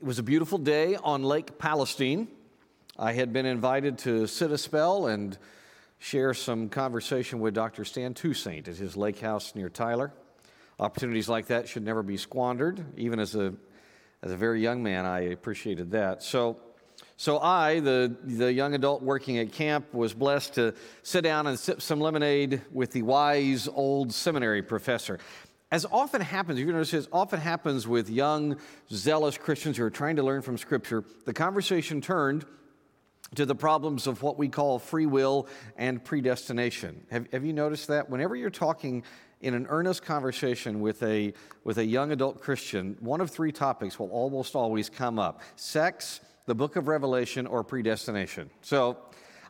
It was a beautiful day on Lake Palestine. I had been invited to sit a spell and share some conversation with Dr. Stan Toussaint at his lake house near Tyler. Opportunities like that should never be squandered. Even as a, as a very young man, I appreciated that. So, so I, the, the young adult working at camp, was blessed to sit down and sip some lemonade with the wise old seminary professor. As often happens, going to notice this often happens with young, zealous Christians who are trying to learn from Scripture, the conversation turned to the problems of what we call free will and predestination. Have, have you noticed that? Whenever you're talking in an earnest conversation with a, with a young adult Christian, one of three topics will almost always come up sex, the book of Revelation, or predestination. So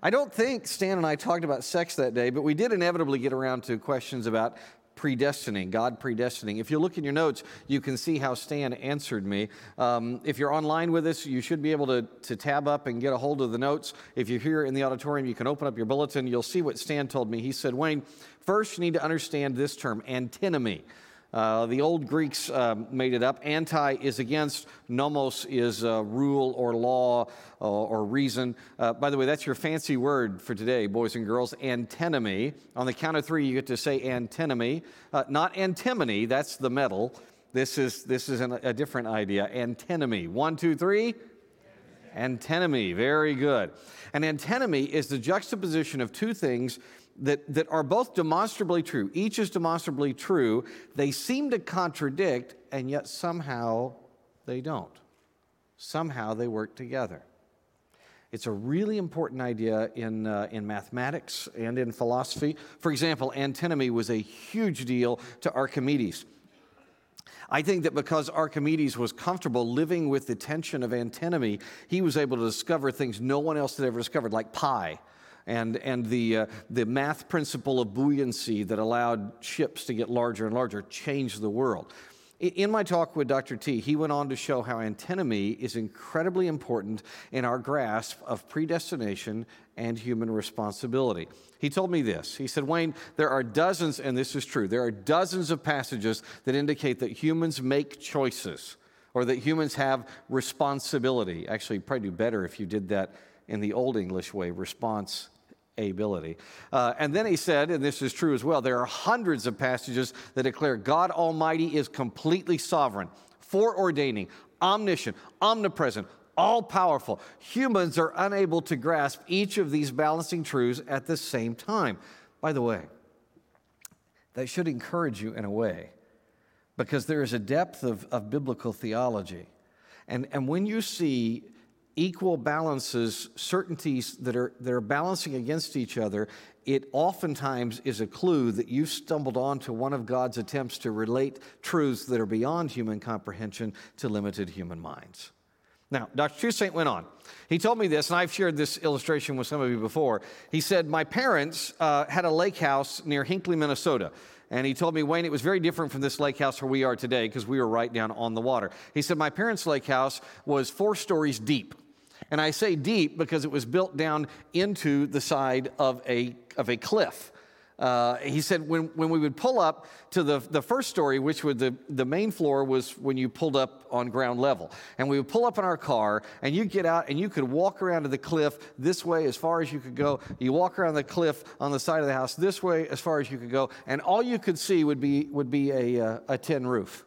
I don't think Stan and I talked about sex that day, but we did inevitably get around to questions about predestining, God predestining. If you look in your notes, you can see how Stan answered me. Um, if you're online with us, you should be able to, to tab up and get a hold of the notes. If you're here in the auditorium, you can open up your bulletin. You'll see what Stan told me. He said, Wayne, first you need to understand this term, antinomy. Uh, the old Greeks uh, made it up. Anti is against, nomos is uh, rule or law uh, or reason. Uh, by the way, that's your fancy word for today, boys and girls, antinomy. On the count of three, you get to say antinomy, uh, not antimony, that's the metal. This is, this is an, a different idea. Antinomy. One, two, three. Antinomy. Very good. An antinomy is the juxtaposition of two things that, that are both demonstrably true. Each is demonstrably true. They seem to contradict, and yet somehow they don't. Somehow they work together. It's a really important idea in, uh, in mathematics and in philosophy. For example, antinomy was a huge deal to Archimedes. I think that because Archimedes was comfortable living with the tension of antinomy, he was able to discover things no one else had ever discovered, like pi and, and the, uh, the math principle of buoyancy that allowed ships to get larger and larger changed the world. In my talk with Dr. T, he went on to show how antinomy is incredibly important in our grasp of predestination and human responsibility. He told me this. He said, Wayne, there are dozens, and this is true, there are dozens of passages that indicate that humans make choices or that humans have responsibility. Actually, you'd probably do better if you did that in the Old English way, response ability. Uh, and then he said, and this is true as well, there are hundreds of passages that declare God Almighty is completely sovereign, foreordaining, omniscient, omnipresent, all powerful. Humans are unable to grasp each of these balancing truths at the same time. By the way, that should encourage you in a way because there is a depth of, of biblical theology. And, and when you see equal balances, certainties that are, that are balancing against each other, it oftentimes is a clue that you've stumbled onto one of God's attempts to relate truths that are beyond human comprehension to limited human minds. Now, Dr. Toussaint went on. He told me this, and I've shared this illustration with some of you before. He said, My parents uh, had a lake house near Hinckley, Minnesota. And he told me, Wayne, it was very different from this lake house where we are today because we were right down on the water. He said, My parents' lake house was four stories deep. And I say deep because it was built down into the side of a, of a cliff. Uh, he said when, when we would pull up to the, the first story, which was the, the main floor was when you pulled up on ground level. And we would pull up in our car, and you'd get out and you could walk around to the cliff this way as far as you could go. You walk around the cliff on the side of the house this way as far as you could go, and all you could see would be, would be a, uh, a tin roof.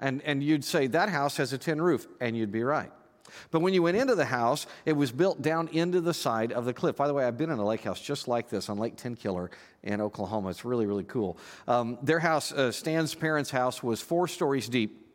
And, and you'd say, That house has a tin roof, and you'd be right. But when you went into the house, it was built down into the side of the cliff. By the way, I've been in a lake house just like this on Lake Tenkiller in Oklahoma. It's really, really cool. Um, their house, uh, Stan's parents' house, was four stories deep.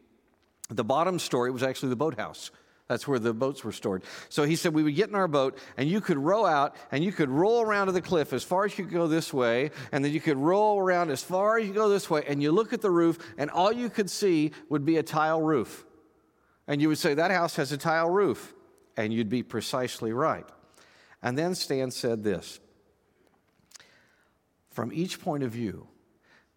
The bottom story was actually the boathouse. That's where the boats were stored. So he said we would get in our boat and you could row out and you could roll around to the cliff as far as you could go this way, and then you could roll around as far as you go this way, and you look at the roof, and all you could see would be a tile roof. And you would say, That house has a tile roof. And you'd be precisely right. And then Stan said this From each point of view,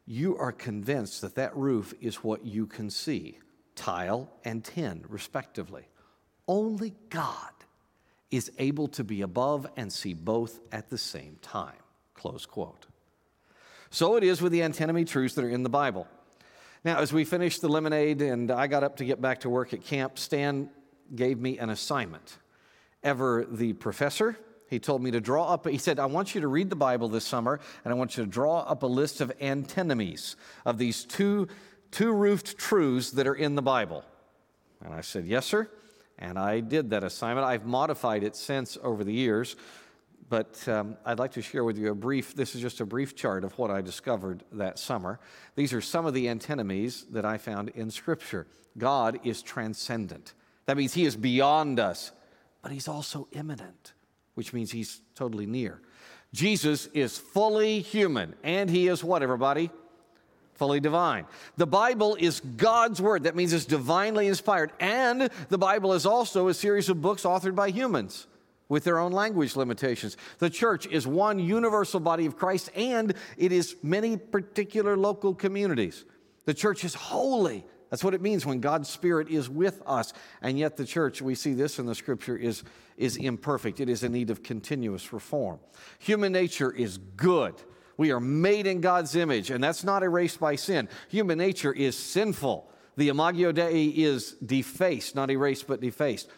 you are convinced that that roof is what you can see tile and tin, respectively. Only God is able to be above and see both at the same time. Close quote. So it is with the antinomy truths that are in the Bible. Now, as we finished the lemonade and I got up to get back to work at camp, Stan gave me an assignment. Ever the professor, he told me to draw up, he said, I want you to read the Bible this summer, and I want you to draw up a list of antinomies of these two, two roofed truths that are in the Bible. And I said, Yes, sir. And I did that assignment. I've modified it since over the years, but um, I'd like to share with you a brief, this is just a brief chart of what I discovered that summer. These are some of the antinomies that I found in Scripture. God is transcendent. That means He is beyond us, but He's also immanent which means he's totally near. Jesus is fully human, and he is what, everybody? Fully divine. The Bible is God's word. That means it's divinely inspired. And the Bible is also a series of books authored by humans with their own language limitations. The church is one universal body of Christ, and it is many particular local communities. The church is holy that's what it means when God's Spirit is with us. And yet, the church, we see this in the scripture, is, is imperfect. It is in need of continuous reform. Human nature is good. We are made in God's image, and that's not erased by sin. Human nature is sinful. The imago Dei is defaced, not erased, but defaced.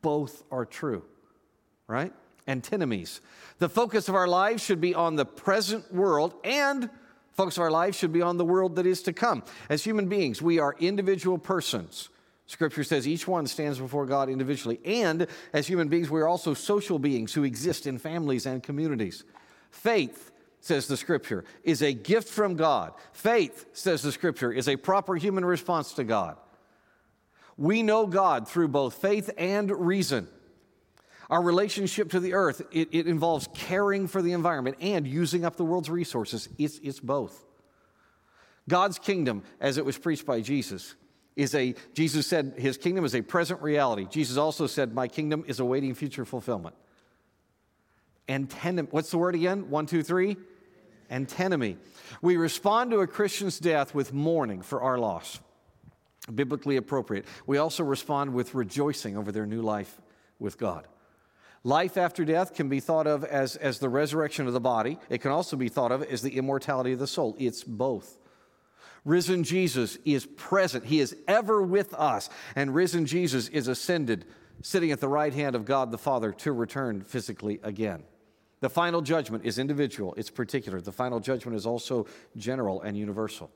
Both are true, right? Antinomies. The focus of our lives should be on the present world and Focus of our lives should be on the world that is to come. As human beings, we are individual persons. Scripture says each one stands before God individually. And as human beings, we are also social beings who exist in families and communities. Faith, says the Scripture, is a gift from God. Faith, says the Scripture, is a proper human response to God. We know God through both faith and reason. Our relationship to the earth, it, it involves caring for the environment and using up the world's resources. It's, it's both. God's kingdom, as it was preached by Jesus, is a, Jesus said his kingdom is a present reality. Jesus also said, My kingdom is awaiting future fulfillment. Antinomy, what's the word again? One, two, three? Antinomy. We respond to a Christian's death with mourning for our loss, biblically appropriate. We also respond with rejoicing over their new life with God. Life after death can be thought of as, as the resurrection of the body. It can also be thought of as the immortality of the soul. It's both. Risen Jesus is present, He is ever with us. And risen Jesus is ascended, sitting at the right hand of God the Father to return physically again. The final judgment is individual, it's particular. The final judgment is also general and universal.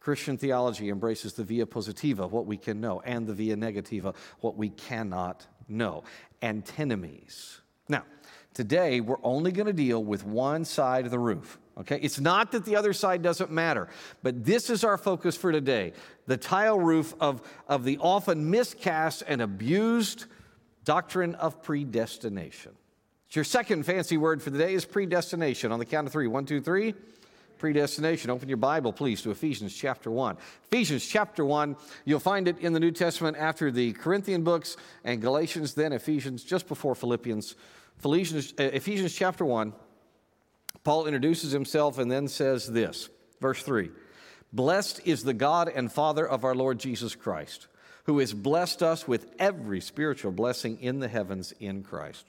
Christian theology embraces the via positiva, what we can know, and the via negativa, what we cannot know. Antinomies. Now, today we're only going to deal with one side of the roof. Okay? It's not that the other side doesn't matter, but this is our focus for today the tile roof of, of the often miscast and abused doctrine of predestination. Your second fancy word for the day is predestination. On the count of three: one, two, three predestination. Open your Bible, please, to Ephesians chapter 1. Ephesians chapter 1, you'll find it in the New Testament after the Corinthian books and Galatians, then Ephesians, just before Philippians. Ephesians, uh, Ephesians chapter 1, Paul introduces himself and then says this, verse 3 Blessed is the God and Father of our Lord Jesus Christ, who has blessed us with every spiritual blessing in the heavens in Christ.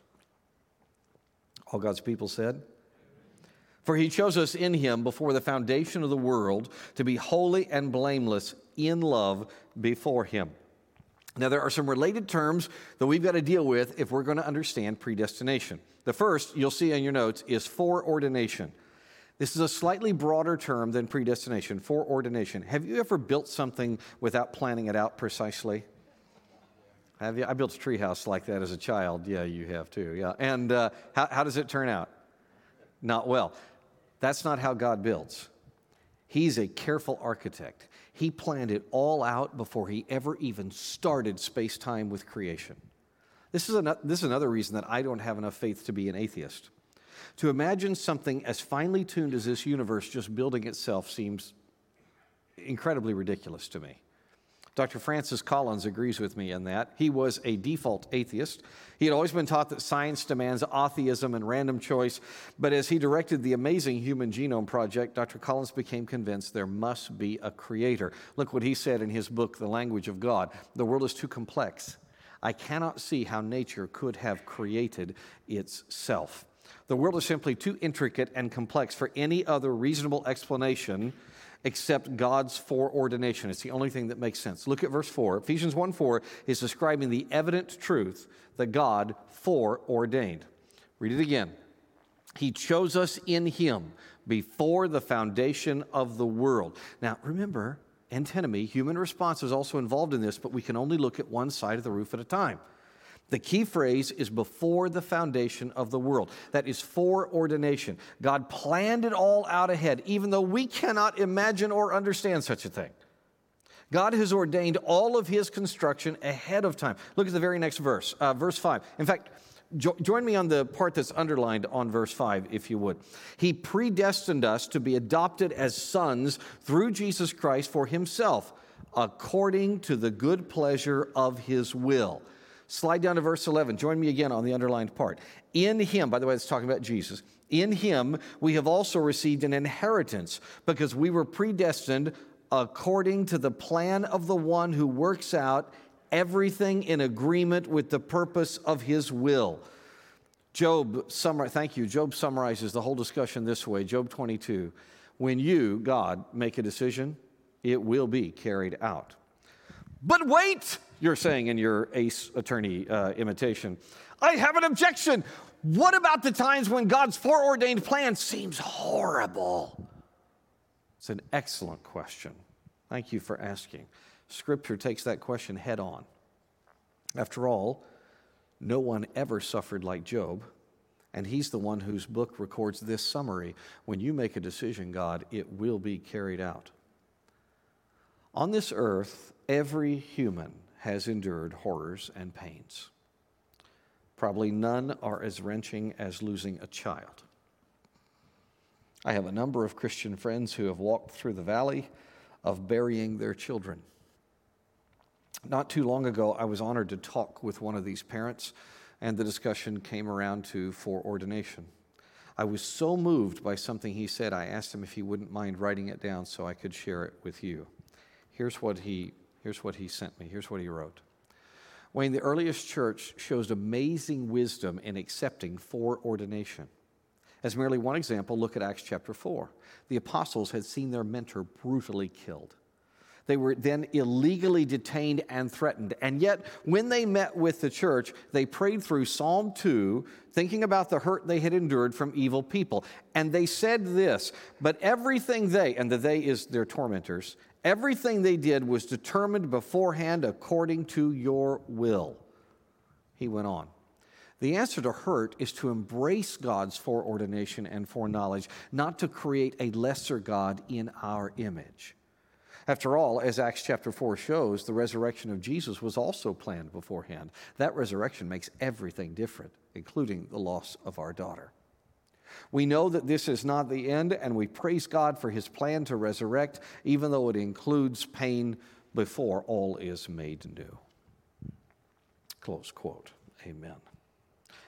All God's people said, for he chose us in him before the foundation of the world to be holy and blameless in love before him. Now, there are some related terms that we've got to deal with if we're going to understand predestination. The first, you'll see in your notes, is foreordination. This is a slightly broader term than predestination, foreordination. Have you ever built something without planning it out precisely? Have you? I built a treehouse like that as a child. Yeah, you have too. Yeah. And uh, how, how does it turn out? Not well. That's not how God builds. He's a careful architect. He planned it all out before he ever even started space time with creation. This is, an, this is another reason that I don't have enough faith to be an atheist. To imagine something as finely tuned as this universe just building itself seems incredibly ridiculous to me. Dr. Francis Collins agrees with me in that. He was a default atheist. He had always been taught that science demands atheism and random choice, but as he directed the amazing Human Genome Project, Dr. Collins became convinced there must be a creator. Look what he said in his book, The Language of God The world is too complex. I cannot see how nature could have created itself. The world is simply too intricate and complex for any other reasonable explanation except God's foreordination. It's the only thing that makes sense. Look at verse 4. Ephesians 1 4 is describing the evident truth that God foreordained. Read it again. He chose us in Him before the foundation of the world. Now, remember, antinomy, human response is also involved in this, but we can only look at one side of the roof at a time. The key phrase is before the foundation of the world. That is foreordination. God planned it all out ahead, even though we cannot imagine or understand such a thing. God has ordained all of his construction ahead of time. Look at the very next verse, uh, verse 5. In fact, jo- join me on the part that's underlined on verse 5, if you would. He predestined us to be adopted as sons through Jesus Christ for himself, according to the good pleasure of his will Slide down to verse 11. Join me again on the underlined part. In him, by the way, it's talking about Jesus. In him, we have also received an inheritance because we were predestined according to the plan of the one who works out everything in agreement with the purpose of his will. Job, summar, thank you. Job summarizes the whole discussion this way Job 22. When you, God, make a decision, it will be carried out. But wait, you're saying in your ace attorney uh, imitation. I have an objection. What about the times when God's foreordained plan seems horrible? It's an excellent question. Thank you for asking. Scripture takes that question head on. After all, no one ever suffered like Job, and he's the one whose book records this summary. When you make a decision, God, it will be carried out. On this earth, every human has endured horrors and pains. Probably none are as wrenching as losing a child. I have a number of Christian friends who have walked through the valley of burying their children. Not too long ago, I was honored to talk with one of these parents, and the discussion came around to foreordination. I was so moved by something he said, I asked him if he wouldn't mind writing it down so I could share it with you. Here's what he Here's what he sent me. Here's what he wrote. Wayne, the earliest church shows amazing wisdom in accepting foreordination. As merely one example, look at Acts chapter 4. The apostles had seen their mentor brutally killed. They were then illegally detained and threatened. And yet, when they met with the church, they prayed through Psalm 2, thinking about the hurt they had endured from evil people. And they said this But everything they, and the they is their tormentors, Everything they did was determined beforehand according to your will. He went on. The answer to hurt is to embrace God's foreordination and foreknowledge, not to create a lesser God in our image. After all, as Acts chapter 4 shows, the resurrection of Jesus was also planned beforehand. That resurrection makes everything different, including the loss of our daughter. We know that this is not the end, and we praise God for his plan to resurrect, even though it includes pain before all is made new. Close quote. Amen.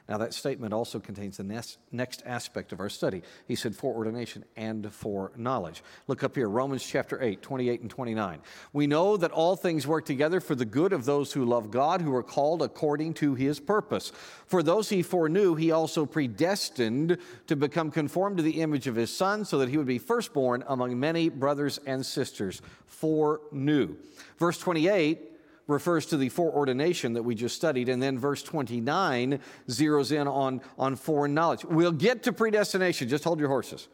Now, that statement also contains the next, next aspect of our study. He said foreordination and foreknowledge. Look up here, Romans chapter 8, 28 and 29. We know that all things work together for the good of those who love God, who are called according to his purpose. For those he foreknew, he also predestined to become conformed to the image of his Son, so that he would be firstborn among many brothers and sisters. Foreknew. Verse 28 refers to the foreordination that we just studied. And then verse 29 zeroes in on, on foreknowledge. We'll get to predestination. Just hold your horses.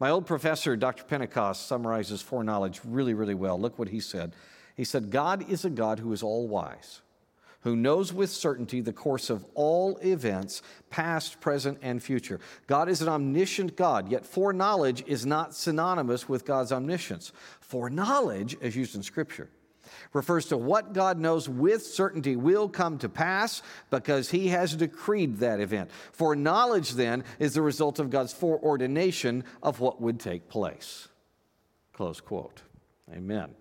My old professor, Dr. Pentecost, summarizes foreknowledge really, really well. Look what he said. He said, God is a God who is all wise, who knows with certainty the course of all events, past, present, and future. God is an omniscient God, yet foreknowledge is not synonymous with God's omniscience. Foreknowledge, as used in Scripture, refers to what God knows with certainty will come to pass because he has decreed that event. Foreknowledge, then, is the result of God's foreordination of what would take place. Close quote. Amen.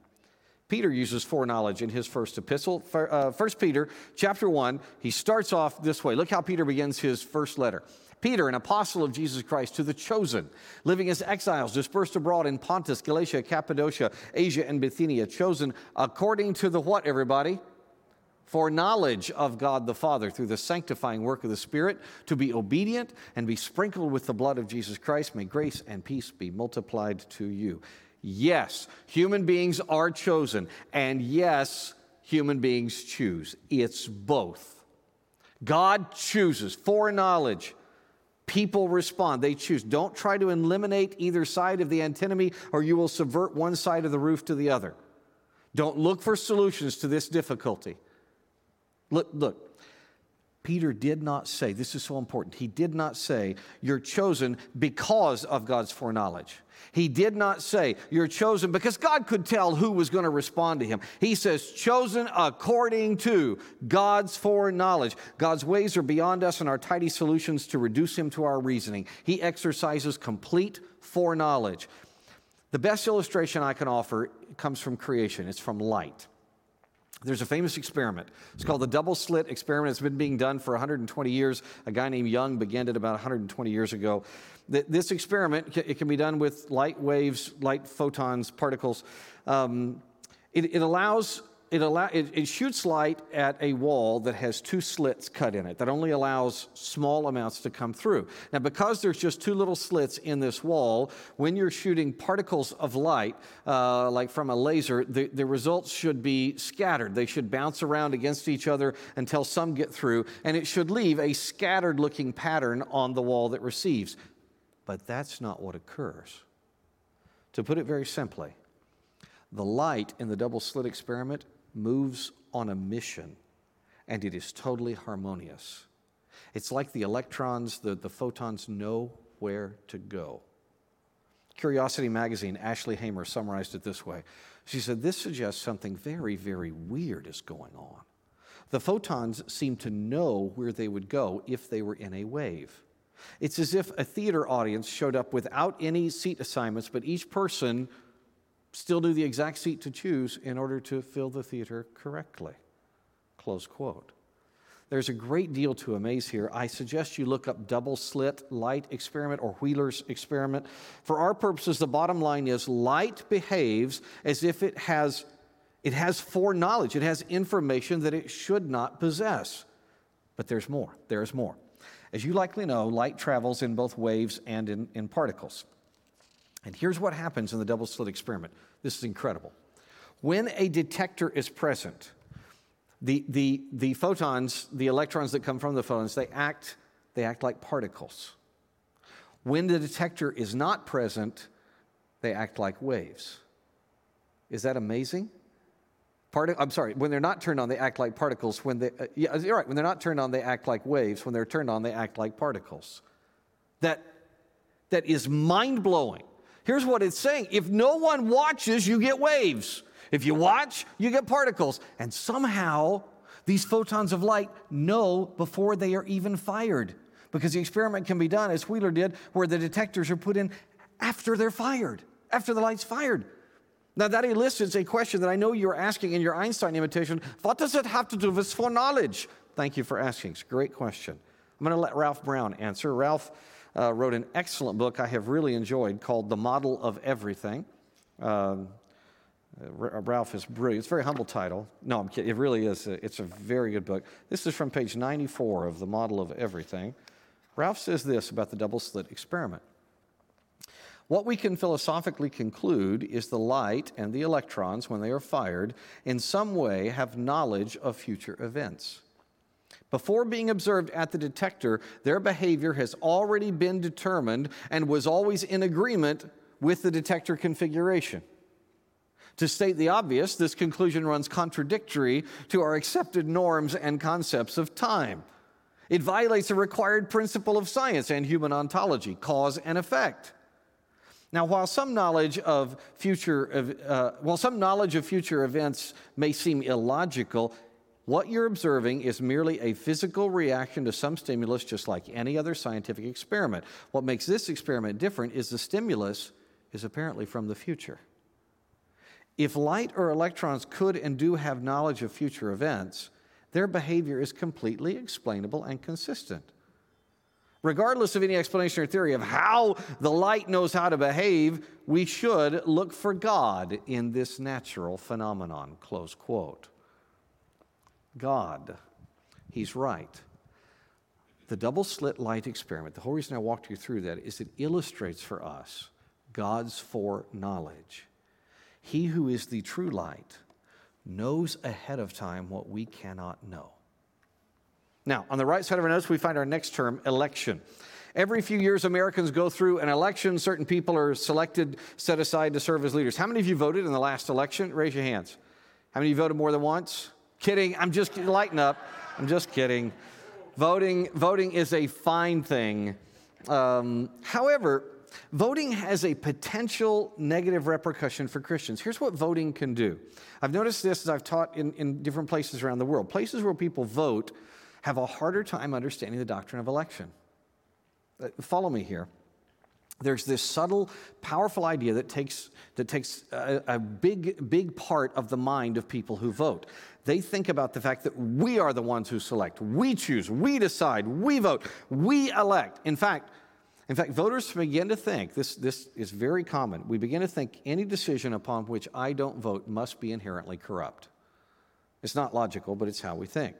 Peter uses foreknowledge in his first epistle. Uh, first Peter chapter 1, he starts off this way. Look how Peter begins his first letter. Peter, an apostle of Jesus Christ, to the chosen, living as exiles dispersed abroad in Pontus, Galatia, Cappadocia, Asia, and Bithynia, chosen according to the what, everybody? Foreknowledge of God the Father through the sanctifying work of the Spirit, to be obedient and be sprinkled with the blood of Jesus Christ. May grace and peace be multiplied to you. Yes, human beings are chosen. And yes, human beings choose. It's both. God chooses foreknowledge. People respond. They choose. Don't try to eliminate either side of the antinomy, or you will subvert one side of the roof to the other. Don't look for solutions to this difficulty. Look, look, Peter did not say, this is so important, he did not say, you're chosen because of God's foreknowledge. He did not say, you're chosen because God could tell who was going to respond to him. He says, chosen according to God's foreknowledge. God's ways are beyond us and our tidy solutions to reduce him to our reasoning. He exercises complete foreknowledge. The best illustration I can offer comes from creation, it's from light. There's a famous experiment. It's called the double slit experiment. It's been being done for 120 years. A guy named Young began it about 120 years ago. This experiment, it can be done with light waves, light photons, particles. Um, it, it allows it, allow, it, it, shoots light at a wall that has two slits cut in it that only allows small amounts to come through. Now, because there's just two little slits in this wall, when you're shooting particles of light, uh, like from a laser, the, the results should be scattered. They should bounce around against each other until some get through, and it should leave a scattered looking pattern on the wall that receives. But that's not what occurs. To put it very simply, the light in the double slit experiment moves on a mission, and it is totally harmonious. It's like the electrons, the, the photons know where to go. Curiosity magazine, Ashley Hamer summarized it this way. She said, This suggests something very, very weird is going on. The photons seem to know where they would go if they were in a wave. It's as if a theater audience showed up without any seat assignments, but each person still knew the exact seat to choose in order to fill the theater correctly. Close quote. There's a great deal to amaze here. I suggest you look up double slit light experiment or Wheeler's experiment. For our purposes, the bottom line is light behaves as if it has, it has foreknowledge, it has information that it should not possess. But there's more. There's more. As you likely know, light travels in both waves and in, in particles. And here's what happens in the double slit experiment this is incredible. When a detector is present, the, the, the photons, the electrons that come from the photons, they act, they act like particles. When the detector is not present, they act like waves. Is that amazing? Parti- I'm sorry, when they're not turned on, they act like particles. When they, uh, yeah, you're right. When they're not turned on, they act like waves. When they're turned on, they act like particles. That, that is mind blowing. Here's what it's saying if no one watches, you get waves. If you watch, you get particles. And somehow, these photons of light know before they are even fired. Because the experiment can be done, as Wheeler did, where the detectors are put in after they're fired, after the light's fired. Now, that elicits a question that I know you're asking in your Einstein imitation. What does it have to do with foreknowledge? Thank you for asking. It's a great question. I'm going to let Ralph Brown answer. Ralph uh, wrote an excellent book I have really enjoyed called The Model of Everything. Um, uh, Ralph is brilliant. It's a very humble title. No, I'm kidding. It really is. A, it's a very good book. This is from page 94 of The Model of Everything. Ralph says this about the double slit experiment. What we can philosophically conclude is the light and the electrons, when they are fired, in some way have knowledge of future events. Before being observed at the detector, their behavior has already been determined and was always in agreement with the detector configuration. To state the obvious, this conclusion runs contradictory to our accepted norms and concepts of time. It violates a required principle of science and human ontology, cause and effect. Now, while some knowledge of future, uh, while some knowledge of future events may seem illogical, what you're observing is merely a physical reaction to some stimulus, just like any other scientific experiment. What makes this experiment different is the stimulus is apparently from the future. If light or electrons could and do have knowledge of future events, their behavior is completely explainable and consistent. Regardless of any explanation or theory of how the light knows how to behave, we should look for God in this natural phenomenon. Close quote. God. He's right. The double slit light experiment, the whole reason I walked you through that is it illustrates for us God's foreknowledge. He who is the true light knows ahead of time what we cannot know. Now, on the right side of our notes, we find our next term, election. Every few years, Americans go through an election. Certain people are selected, set aside to serve as leaders. How many of you voted in the last election? Raise your hands. How many of you voted more than once? Kidding. I'm just lighten up. I'm just kidding. Voting, voting is a fine thing. Um, however, voting has a potential negative repercussion for Christians. Here's what voting can do. I've noticed this as I've taught in, in different places around the world. Places where people vote have a harder time understanding the doctrine of election. Uh, follow me here. There's this subtle, powerful idea that takes, that takes a, a, big, big part of the mind of people who vote. They think about the fact that we are the ones who select, we choose, we decide, we vote, we elect. In fact, in fact, voters begin to think, this, this is very common, we begin to think any decision upon which I don't vote must be inherently corrupt. It's not logical, but it's how we think.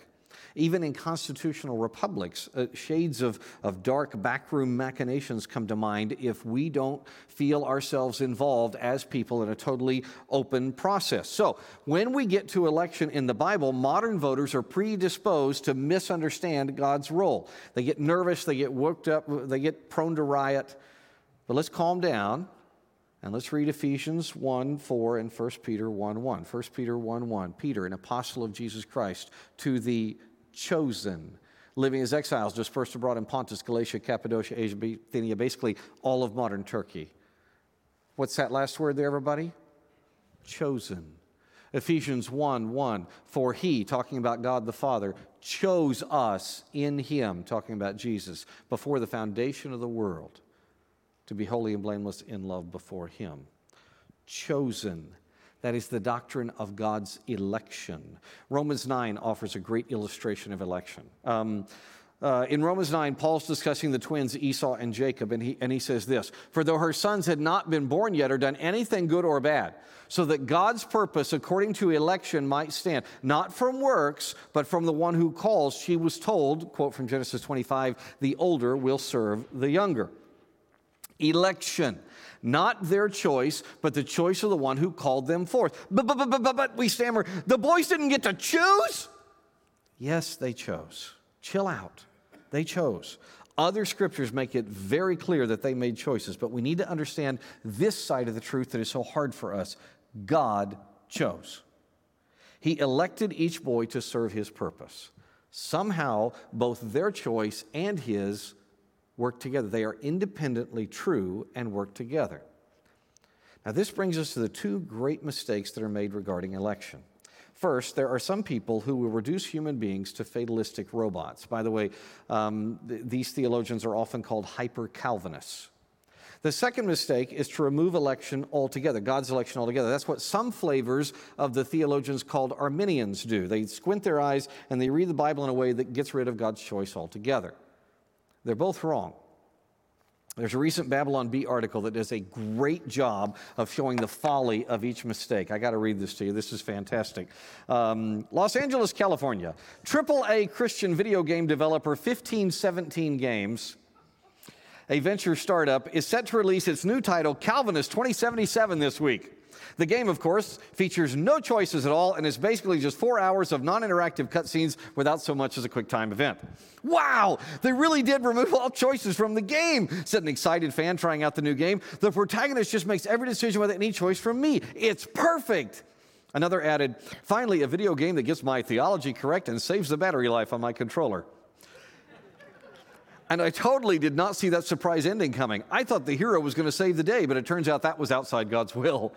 Even in constitutional republics, uh, shades of, of dark backroom machinations come to mind if we don't feel ourselves involved as people in a totally open process. So, when we get to election in the Bible, modern voters are predisposed to misunderstand God's role. They get nervous, they get worked up, they get prone to riot. But let's calm down and let's read Ephesians 1 4 and 1 Peter 1 1. 1 Peter 1 1. Peter, an apostle of Jesus Christ, to the chosen, living as exiles, dispersed abroad in Pontus, Galatia, Cappadocia, Asia, Bithynia, basically all of modern Turkey. What's that last word there, everybody? Chosen. Ephesians 1 1. For he, talking about God the Father, chose us in him, talking about Jesus, before the foundation of the world, to be holy and blameless in love before him. Chosen that is the doctrine of God's election. Romans 9 offers a great illustration of election. Um, uh, in Romans 9, Paul's discussing the twins Esau and Jacob, and he, and he says this For though her sons had not been born yet or done anything good or bad, so that God's purpose according to election might stand, not from works, but from the one who calls, she was told, quote from Genesis 25, the older will serve the younger. Election. Not their choice, but the choice of the one who called them forth. But, but, but, but, but, we stammer, the boys didn't get to choose? Yes, they chose. Chill out. They chose. Other scriptures make it very clear that they made choices, but we need to understand this side of the truth that is so hard for us. God chose. He elected each boy to serve his purpose. Somehow, both their choice and his work together. They are independently true and work together. Now, this brings us to the two great mistakes that are made regarding election. First, there are some people who will reduce human beings to fatalistic robots. By the way, um, th- these theologians are often called hyper Calvinists. The second mistake is to remove election altogether, God's election altogether. That's what some flavors of the theologians called Arminians do. They squint their eyes and they read the Bible in a way that gets rid of God's choice altogether. They're both wrong. There's a recent Babylon Bee article that does a great job of showing the folly of each mistake. I got to read this to you. This is fantastic. Um, Los Angeles, California. AAA Christian video game developer 1517 Games, a venture startup, is set to release its new title, Calvinist 2077, this week. The game, of course, features no choices at all and is basically just four hours of non interactive cutscenes without so much as a quick time event. Wow, they really did remove all choices from the game, said an excited fan trying out the new game. The protagonist just makes every decision without any choice from me. It's perfect. Another added, finally, a video game that gets my theology correct and saves the battery life on my controller. And I totally did not see that surprise ending coming. I thought the hero was going to save the day, but it turns out that was outside God's will.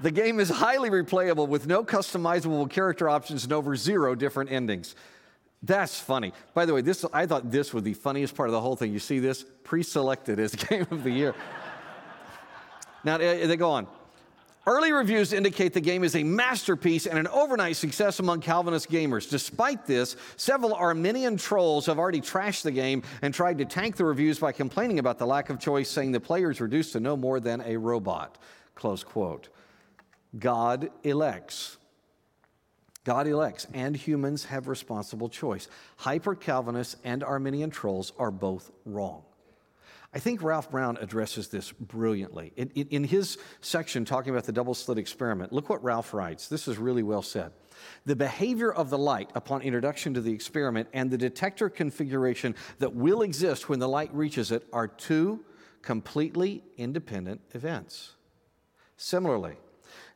The game is highly replayable with no customizable character options and over zero different endings. That's funny. By the way, this I thought this was the funniest part of the whole thing. You see this? Pre-selected as Game of the Year. now eh, eh, they go on. Early reviews indicate the game is a masterpiece and an overnight success among Calvinist gamers. Despite this, several Arminian trolls have already trashed the game and tried to tank the reviews by complaining about the lack of choice, saying the player is reduced to no more than a robot. Close quote. God elects. God elects, and humans have responsible choice. Hyper Calvinists and Arminian trolls are both wrong. I think Ralph Brown addresses this brilliantly. In, in, in, his section talking about the double slit experiment, look what Ralph writes. This is really well said. The behavior of the light upon introduction to the experiment and the detector configuration that will exist when the light reaches it are two completely independent events. Similarly,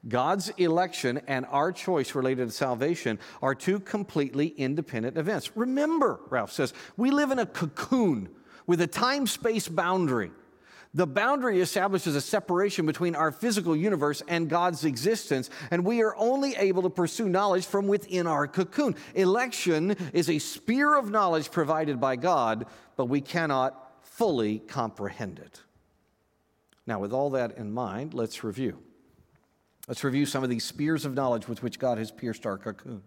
God's election and our choice related to salvation are two completely independent events. Remember, Ralph says, we live in a cocoon with a time space boundary. The boundary establishes a separation between our physical universe and God's existence, and we are only able to pursue knowledge from within our cocoon. Election is a sphere of knowledge provided by God, but we cannot fully comprehend it. Now, with all that in mind, let's review. Let's review some of these spears of knowledge with which God has pierced our cocoon.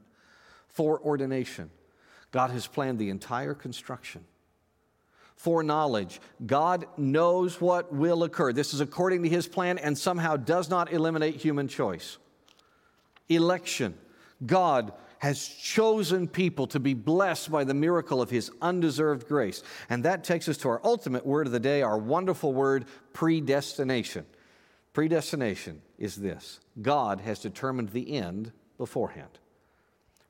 Foreordination. God has planned the entire construction. Foreknowledge. God knows what will occur. This is according to his plan and somehow does not eliminate human choice. Election. God has chosen people to be blessed by the miracle of his undeserved grace. And that takes us to our ultimate word of the day, our wonderful word, predestination. Predestination is this God has determined the end beforehand.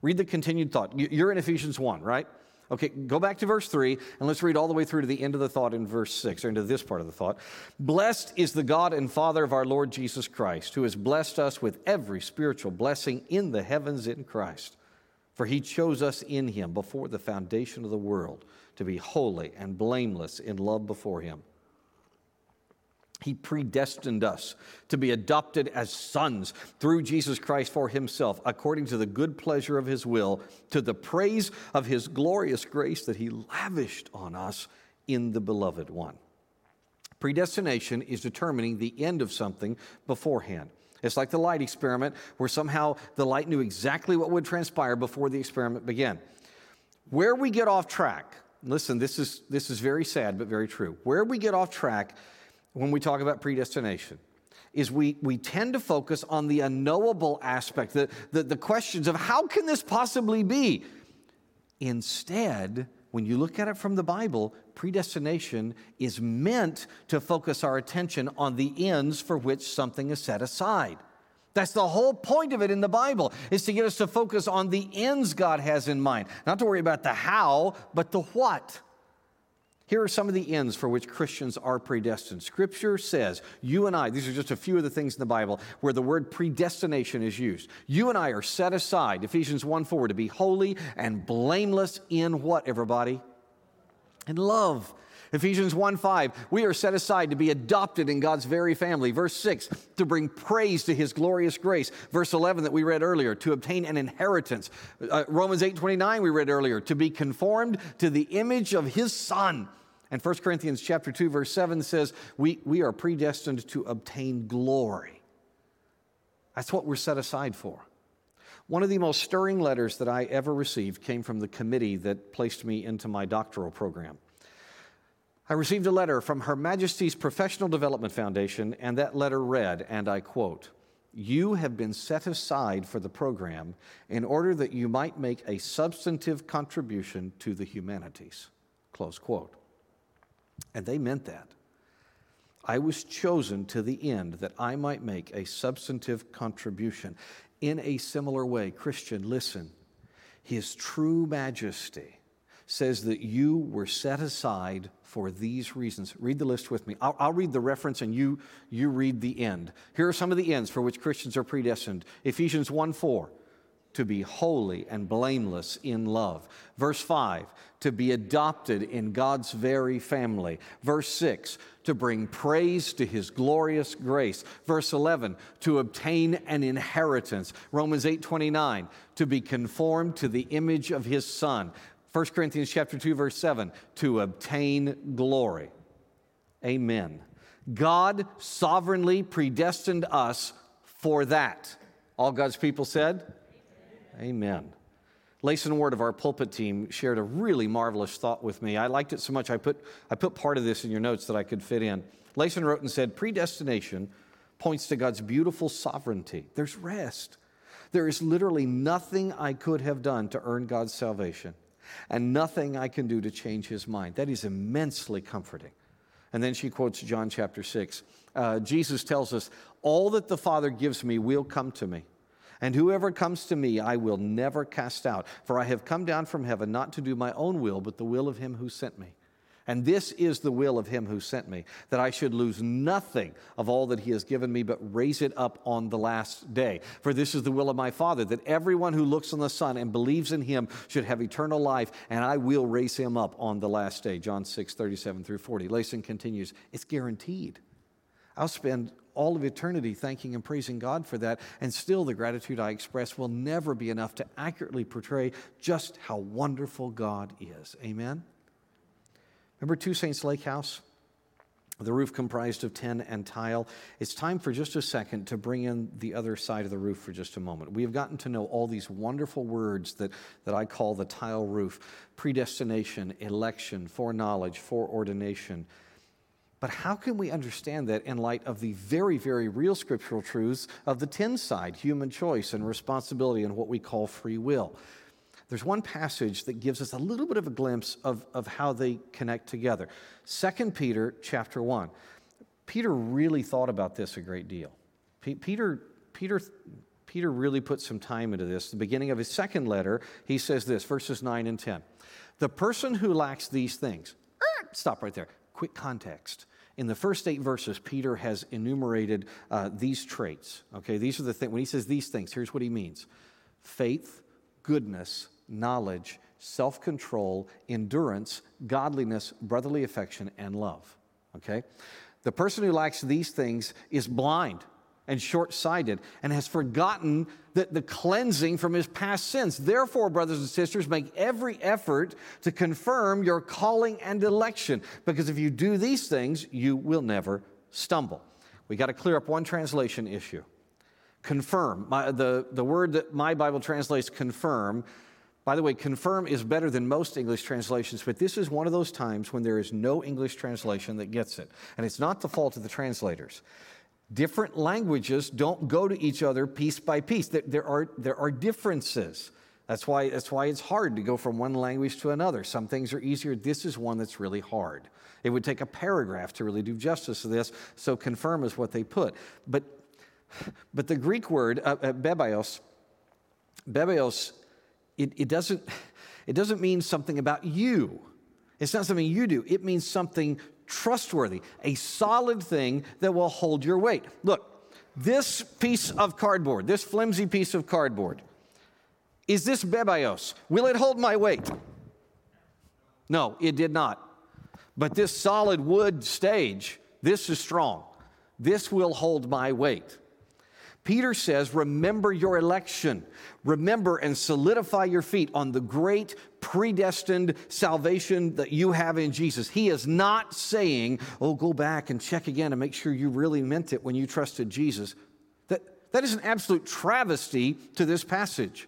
Read the continued thought. You're in Ephesians 1, right? Okay, go back to verse 3 and let's read all the way through to the end of the thought in verse 6, or into this part of the thought. Blessed is the God and Father of our Lord Jesus Christ, who has blessed us with every spiritual blessing in the heavens in Christ. For he chose us in him before the foundation of the world to be holy and blameless in love before him. He predestined us to be adopted as sons through Jesus Christ for Himself, according to the good pleasure of His will, to the praise of His glorious grace that He lavished on us in the Beloved One. Predestination is determining the end of something beforehand. It's like the light experiment, where somehow the light knew exactly what would transpire before the experiment began. Where we get off track, listen, this is, this is very sad but very true. Where we get off track when we talk about predestination is we, we tend to focus on the unknowable aspect, the, the, the questions of how can this possibly be? Instead, when you look at it from the Bible, predestination is meant to focus our attention on the ends for which something is set aside. That's the whole point of it in the Bible, is to get us to focus on the ends God has in mind. Not to worry about the how, but the what. Here are some of the ends for which Christians are predestined. Scripture says, you and I, these are just a few of the things in the Bible where the word predestination is used. You and I are set aside, Ephesians 1 4, to be holy and blameless in what, everybody? In love. Ephesians 1 5, we are set aside to be adopted in God's very family. Verse 6, to bring praise to his glorious grace. Verse 11 that we read earlier, to obtain an inheritance. Uh, Romans 8 29, we read earlier, to be conformed to the image of his son. And 1 Corinthians chapter 2 verse 7 says we, we are predestined to obtain glory. That's what we're set aside for. One of the most stirring letters that I ever received came from the committee that placed me into my doctoral program. I received a letter from Her Majesty's Professional Development Foundation, and that letter read, and I quote, You have been set aside for the program in order that you might make a substantive contribution to the humanities. Close quote. And they meant that. I was chosen to the end that I might make a substantive contribution. In a similar way, Christian, listen, His true majesty says that you were set aside for these reasons. Read the list with me. I'll, I'll, read the reference and you, you read the end. Here are some of the ends for which Christians are predestined Ephesians 1 4 to be holy and blameless in love. Verse 5, to be adopted in God's very family. Verse 6, to bring praise to his glorious grace. Verse 11, to obtain an inheritance. Romans 8:29, to be conformed to the image of his son. 1 Corinthians chapter 2 verse 7, to obtain glory. Amen. God sovereignly predestined us for that. All God's people said, Amen. Layson Ward of our pulpit team shared a really marvelous thought with me. I liked it so much, I put, I put part of this in your notes that I could fit in. Layson wrote and said, Predestination points to God's beautiful sovereignty. There's rest. There is literally nothing I could have done to earn God's salvation, and nothing I can do to change his mind. That is immensely comforting. And then she quotes John chapter 6. Uh, Jesus tells us, All that the Father gives me will come to me. And whoever comes to me, I will never cast out. For I have come down from heaven not to do my own will, but the will of him who sent me. And this is the will of him who sent me, that I should lose nothing of all that he has given me, but raise it up on the last day. For this is the will of my Father, that everyone who looks on the Son and believes in him should have eternal life, and I will raise him up on the last day. John 6, 37 through 40. Layson continues, it's guaranteed. I'll spend all of eternity thanking and praising God for that, and still the gratitude I express will never be enough to accurately portray just how wonderful God is. Amen? Remember Two Saints Lake House? The roof comprised of tin and tile. It's time for just a second to bring in the other side of the roof for just a moment. We have gotten to know all these wonderful words that, that I call the tile roof predestination, election, foreknowledge, foreordination. But how can we understand that in light of the very, very real scriptural truths of the tin side, human choice and responsibility, and what we call free will? There's one passage that gives us a little bit of a glimpse of, of how they connect together. 2 Peter chapter 1. Peter really thought about this a great deal. P- Peter, Peter, Peter really put some time into this. The beginning of his second letter, he says this, verses 9 and 10. The person who lacks these things, er, stop right there. Quick context. In the first eight verses, Peter has enumerated uh, these traits. Okay, these are the things. When he says these things, here's what he means faith, goodness, knowledge, self control, endurance, godliness, brotherly affection, and love. Okay? The person who lacks these things is blind and short sighted and has forgotten the, the cleansing from his past sins. Therefore, brothers and sisters, make every effort to confirm your calling and election, because if you do these things, you will never stumble. We got to clear up one translation issue. Confirm. My, the, the word that my Bible translates confirm by the way, confirm is better than most English translations, but this is one of those times when there is no English translation that gets it. And it's not the fault of the translators. Different languages don't go to each other piece by piece. There, are, there are differences. That's why, that's why it's hard to go from one language to another. Some things are easier. This is one that's really hard. It would take a paragraph to really do justice to this, so confirm is what they put. But, but the Greek word, uh, uh, bebios, bebios it, it, doesn't, it doesn't mean something about you. It's not something you do. It means something trustworthy, a solid thing that will hold your weight. Look, this piece of cardboard, this flimsy piece of cardboard, is this bebios? Will it hold my weight? No, it did not. But this solid wood stage, this is strong. This will hold my weight. Peter says, Remember your election. Remember and solidify your feet on the great predestined salvation that you have in Jesus. He is not saying, Oh, go back and check again and make sure you really meant it when you trusted Jesus. That, that is an absolute travesty to this passage.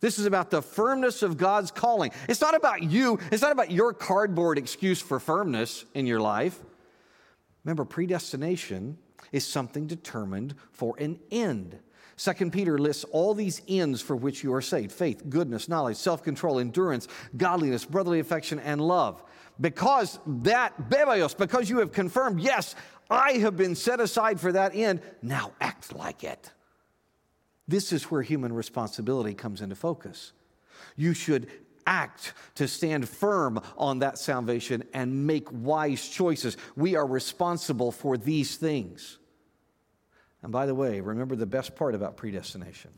This is about the firmness of God's calling. It's not about you, it's not about your cardboard excuse for firmness in your life. Remember, predestination is something determined for an end. Second Peter lists all these ends for which you are saved faith, goodness, knowledge, self control, endurance, godliness, brotherly affection, and love. Because that, bebios, because you have confirmed, yes, I have been set aside for that end, now act like it. This is where human responsibility comes into focus. You should act to stand firm on that salvation and make wise choices. We are responsible for these things. And by the way, remember the best part about predestination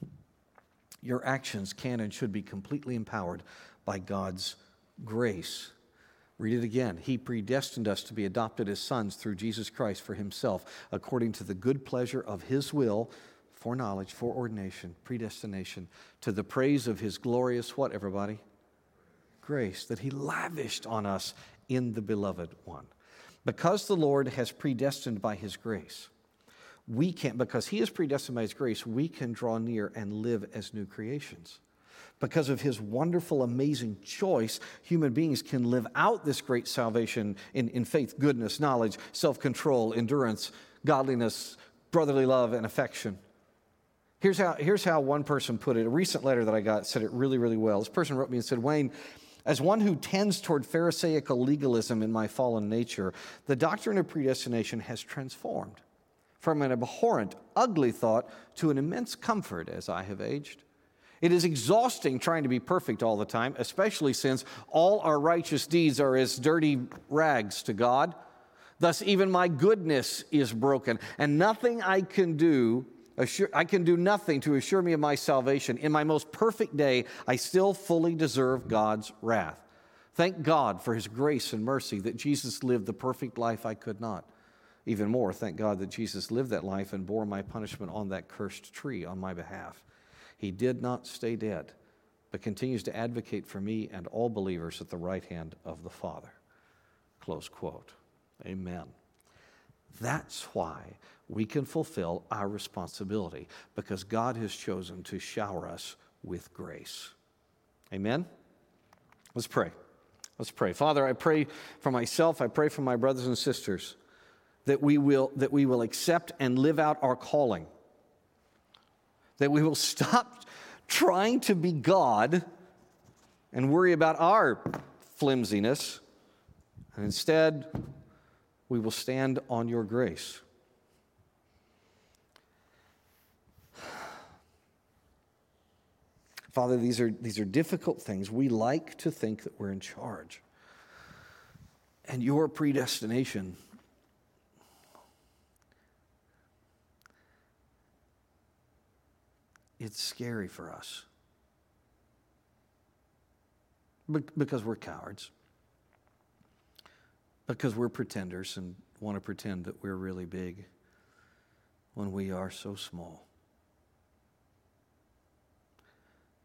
your actions can and should be completely empowered by God's grace. Read it again. He predestined us to be adopted as sons through Jesus Christ for himself, according to the good pleasure of his will, foreknowledge, foreordination, predestination, to the praise of his glorious what, everybody? Grace that He lavished on us in the beloved one. Because the Lord has predestined by His grace, we can, because He is predestined by His grace, we can draw near and live as new creations. Because of His wonderful, amazing choice, human beings can live out this great salvation in, in faith, goodness, knowledge, self control, endurance, godliness, brotherly love, and affection. Here's how, here's how one person put it. A recent letter that I got said it really, really well. This person wrote me and said, Wayne, As one who tends toward Pharisaical legalism in my fallen nature, the doctrine of predestination has transformed from an abhorrent, ugly thought to an immense comfort as I have aged. It is exhausting trying to be perfect all the time, especially since all our righteous deeds are as dirty rags to God. Thus, even my goodness is broken, and nothing I can do Assure, I can do nothing to assure me of my salvation. In my most perfect day, I still fully deserve God's wrath. Thank God for his grace and mercy that Jesus lived the perfect life I could not. Even more, thank God that Jesus lived that life and bore my punishment on that cursed tree on my behalf. He did not stay dead, but continues to advocate for me and all believers at the right hand of the Father. Close quote. Amen. That's why we can fulfill our responsibility because God has chosen to shower us with grace. Amen? Let's pray. Let's pray. Father, I pray for myself, I pray for my brothers and sisters that we will, that we will accept and live out our calling, that we will stop trying to be God and worry about our flimsiness, and instead, we will stand on your grace. Father, these are, these are difficult things. We like to think that we're in charge. And your predestination it's scary for us because we're cowards, because we're pretenders and want to pretend that we're really big when we are so small.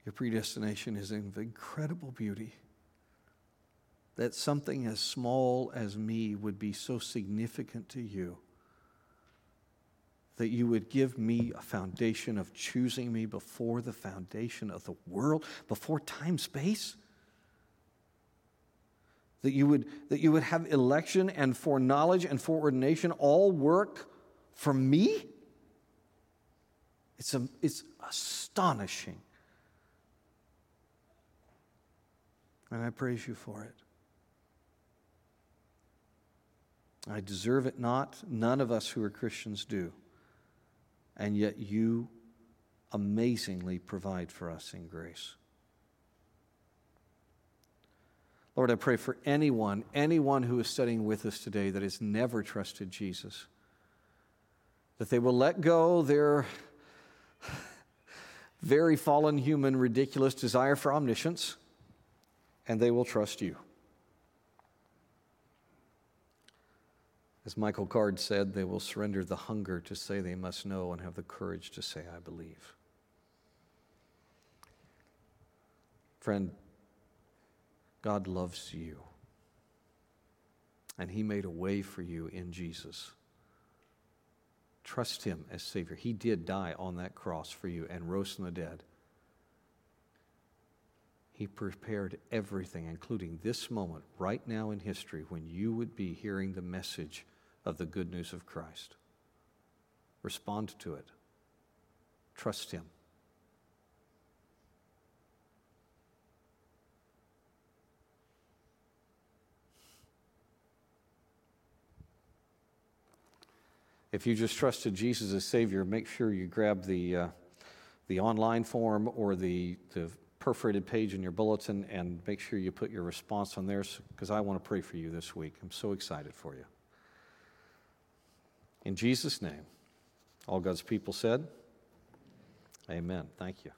Your predestination is of incredible beauty. That something as small as me would be so significant to you. That you would give me a foundation of choosing me before the foundation of the world, before time space. That you would, that you would have election and foreknowledge and foreordination all work for me. It's, a, it's astonishing. And I praise you for it. I deserve it not. None of us who are Christians do. And yet you amazingly provide for us in grace. Lord, I pray for anyone, anyone who is studying with us today that has never trusted Jesus, that they will let go their very fallen human, ridiculous desire for omniscience and they will trust you. As Michael Card said, they will surrender the hunger to say they must know and have the courage to say, I believe. Friend, God loves you. And He made a way for you in Jesus. Trust Him as Savior. He did die on that cross for you and rose from the dead. He prepared everything, including this moment right now in history when you would be hearing the message of the good news of Christ. Respond to it, trust Him. If you just trusted Jesus as Savior, make sure you grab the, uh, the online form or the, the perforated page in your bulletin and make sure you put your response on there because I want to pray for you this week. I'm so excited for you. In Jesus' name, all God's people said, Amen. Thank you.